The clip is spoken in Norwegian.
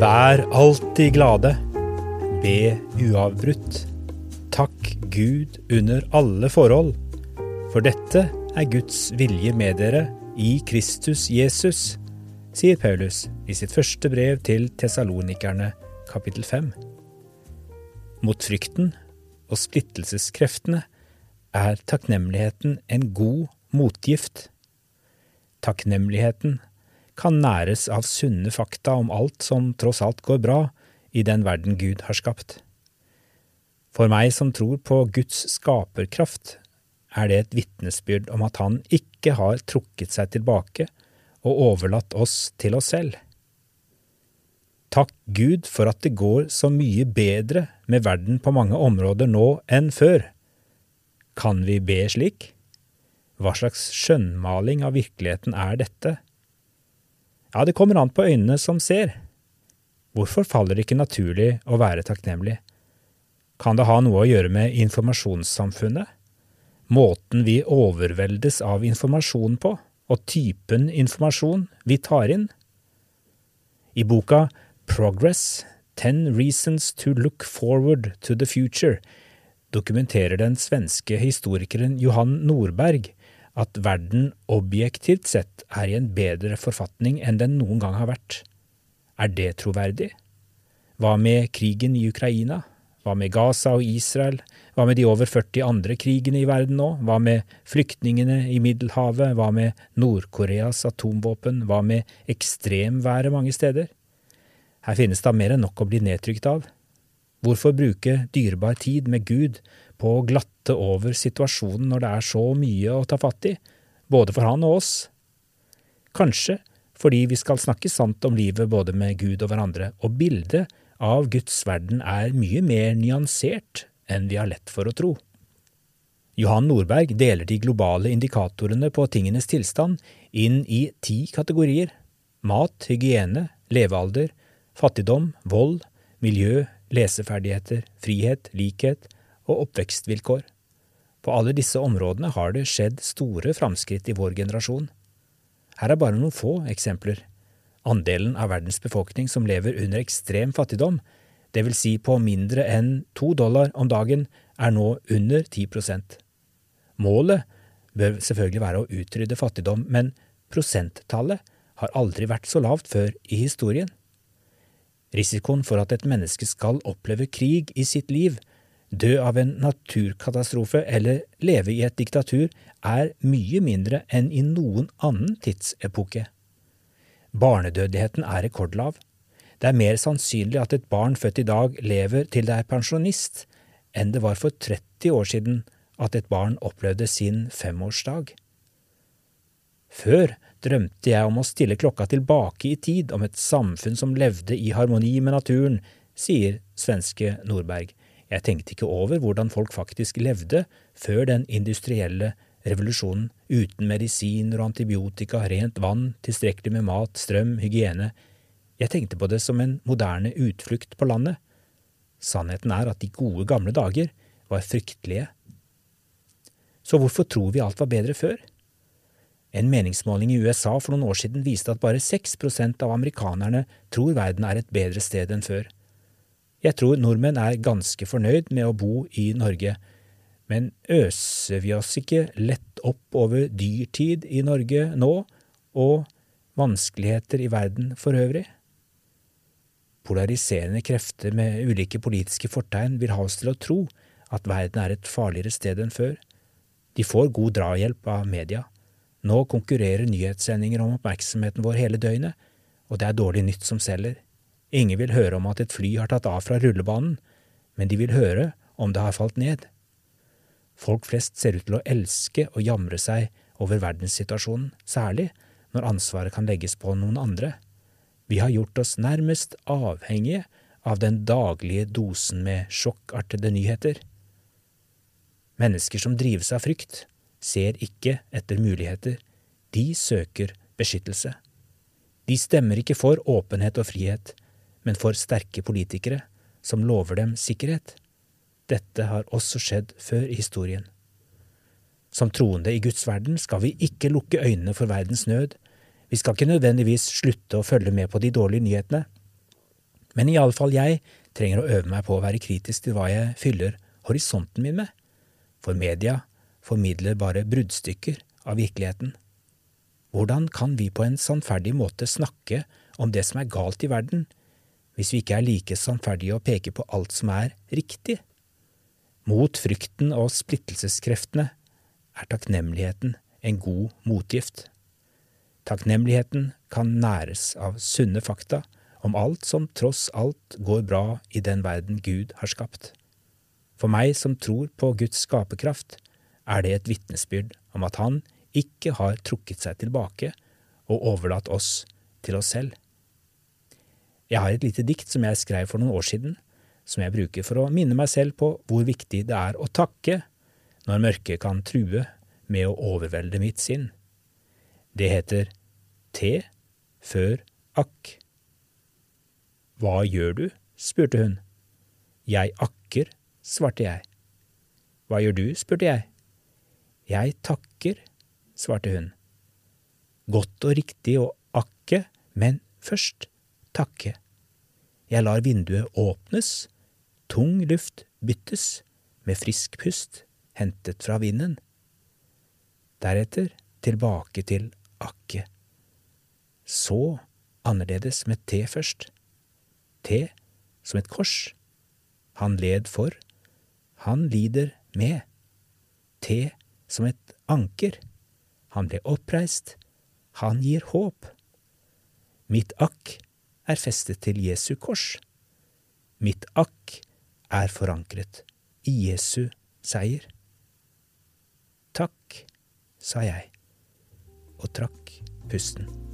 Vær alltid glade. Be uavbrutt. Takk Gud under alle forhold. For dette er Guds vilje med dere i Kristus Jesus, sier Paulus i sitt første brev til tesalonikerne, kapittel 5. Mot frykten og splittelseskreftene er takknemligheten en god motgift. Takknemligheten kan næres av sunne fakta om alt som tross alt går bra i den verden Gud har skapt. For meg som tror på Guds skaperkraft, er det et vitnesbyrd om at Han ikke har trukket seg tilbake og overlatt oss til oss selv. Takk Gud for at det går så mye bedre med verden på mange områder nå enn før. Kan vi be slik? Hva slags skjønnmaling av virkeligheten er dette? Ja, det kommer an på øynene som ser. Hvorfor faller det ikke naturlig å være takknemlig? Kan det ha noe å gjøre med informasjonssamfunnet? Måten vi overveldes av informasjon på, og typen informasjon vi tar inn? I boka Progress – Ten Reasons to Look Forward to the Future dokumenterer den svenske historikeren Johan Nordberg at verden objektivt sett er i en bedre forfatning enn den noen gang har vært. Er det troverdig? Hva med krigen i Ukraina? Hva med Gaza og Israel? Hva med de over 40 andre krigene i verden nå? Hva med flyktningene i Middelhavet? Hva med Nord-Koreas atomvåpen? Hva med ekstremværet mange steder? Her finnes da mer enn nok å bli nedtrykt av. Hvorfor bruke dyrebar tid med Gud på å glatte over situasjonen når det er så mye å ta fatt i, både for han og oss? Kanskje fordi vi skal snakke sant om livet både med Gud og hverandre, og bildet av Guds verden er mye mer nyansert enn vi har lett for å tro. Johan Nordberg deler de globale indikatorene på tingenes tilstand inn i ti kategorier – mat, hygiene, levealder, fattigdom, vold, miljø, leseferdigheter, frihet, likhet og oppvekstvilkår. På alle disse områdene har det skjedd store framskritt i vår generasjon. Her er bare noen få eksempler. Andelen av verdens befolkning som lever under ekstrem fattigdom, vil si på mindre enn to dollar om dagen, er nå under 10% Målet bør selvfølgelig være å utrydde fattigdom, men prosenttallet har aldri vært så lavt før i historien. Risikoen for at et menneske skal oppleve krig i sitt liv, dø av en naturkatastrofe eller leve i et diktatur, er mye mindre enn i noen annen tidsepoke. Barnedødeligheten er rekordlav. Det er mer sannsynlig at et barn født i dag lever til det er pensjonist, enn det var for 30 år siden at et barn opplevde sin femårsdag. Før drømte jeg om å stille klokka tilbake i tid, om et samfunn som levde i harmoni med naturen, sier svenske Nordberg. Jeg tenkte ikke over hvordan folk faktisk levde før den industrielle revolusjonen, uten medisiner og antibiotika, rent vann, tilstrekkelig med mat, strøm, hygiene. Jeg tenkte på det som en moderne utflukt på landet. Sannheten er at de gode, gamle dager var fryktelige. Så hvorfor tror vi alt var bedre før? En meningsmåling i USA for noen år siden viste at bare 6% av amerikanerne tror verden er et bedre sted enn før. Jeg tror nordmenn er ganske fornøyd med å bo i Norge, men øser vi oss ikke lett opp over dyrtid i Norge nå, og vanskeligheter i verden for øvrig? Polariserende krefter med ulike politiske fortegn vil ha oss til å tro at verden er et farligere sted enn før. De får god drahjelp av media. Nå konkurrerer nyhetssendinger om oppmerksomheten vår hele døgnet, og det er dårlig nytt som selger. Ingen vil høre om at et fly har tatt av fra rullebanen, men de vil høre om det har falt ned. Folk flest ser ut til å elske og jamre seg over verdenssituasjonen, særlig når ansvaret kan legges på noen andre. Vi har gjort oss nærmest avhengige av den daglige dosen med sjokkartede nyheter. Mennesker som drives av frykt, ser ikke etter muligheter, de søker beskyttelse. De stemmer ikke for åpenhet og frihet, men for sterke politikere som lover dem sikkerhet. Dette har også skjedd før i historien. Som troende i Guds verden skal vi ikke lukke øynene for verdens nød. Vi skal ikke nødvendigvis slutte å følge med på de dårlige nyhetene. Men iallfall jeg trenger å øve meg på å være kritisk til hva jeg fyller horisonten min med, for media formidler bare bruddstykker av virkeligheten. Hvordan kan vi på en sannferdig måte snakke om det som er galt i verden, hvis vi ikke er like sannferdige å peke på alt som er riktig? Mot frykten og splittelseskreftene er takknemligheten en god motgift. Takknemligheten kan næres av sunne fakta om alt som tross alt går bra i den verden Gud har skapt. For meg som tror på Guds skaperkraft, er det et vitnesbyrd om at Han ikke har trukket seg tilbake og overlatt oss til oss selv. Jeg har et lite dikt som jeg skrev for noen år siden, som jeg bruker for å minne meg selv på hvor viktig det er å takke når mørket kan true med å overvelde mitt sinn. Det heter Te før akk. Hva gjør du? spurte hun. Jeg akker, svarte jeg. Hva gjør du? spurte jeg. Jeg takker, svarte hun. Godt og riktig å akke, men først takke. Jeg lar vinduet åpnes, tung luft byttes med frisk pust hentet fra vinden. Deretter tilbake til akke. Så annerledes med T først. T som et kors. Han led for, han lider med. T som et anker. Han ble oppreist, han gir håp. Mitt akk er festet til Jesu kors. Mitt akk er forankret i Jesu seier. Takk, sa jeg og trakk pusten.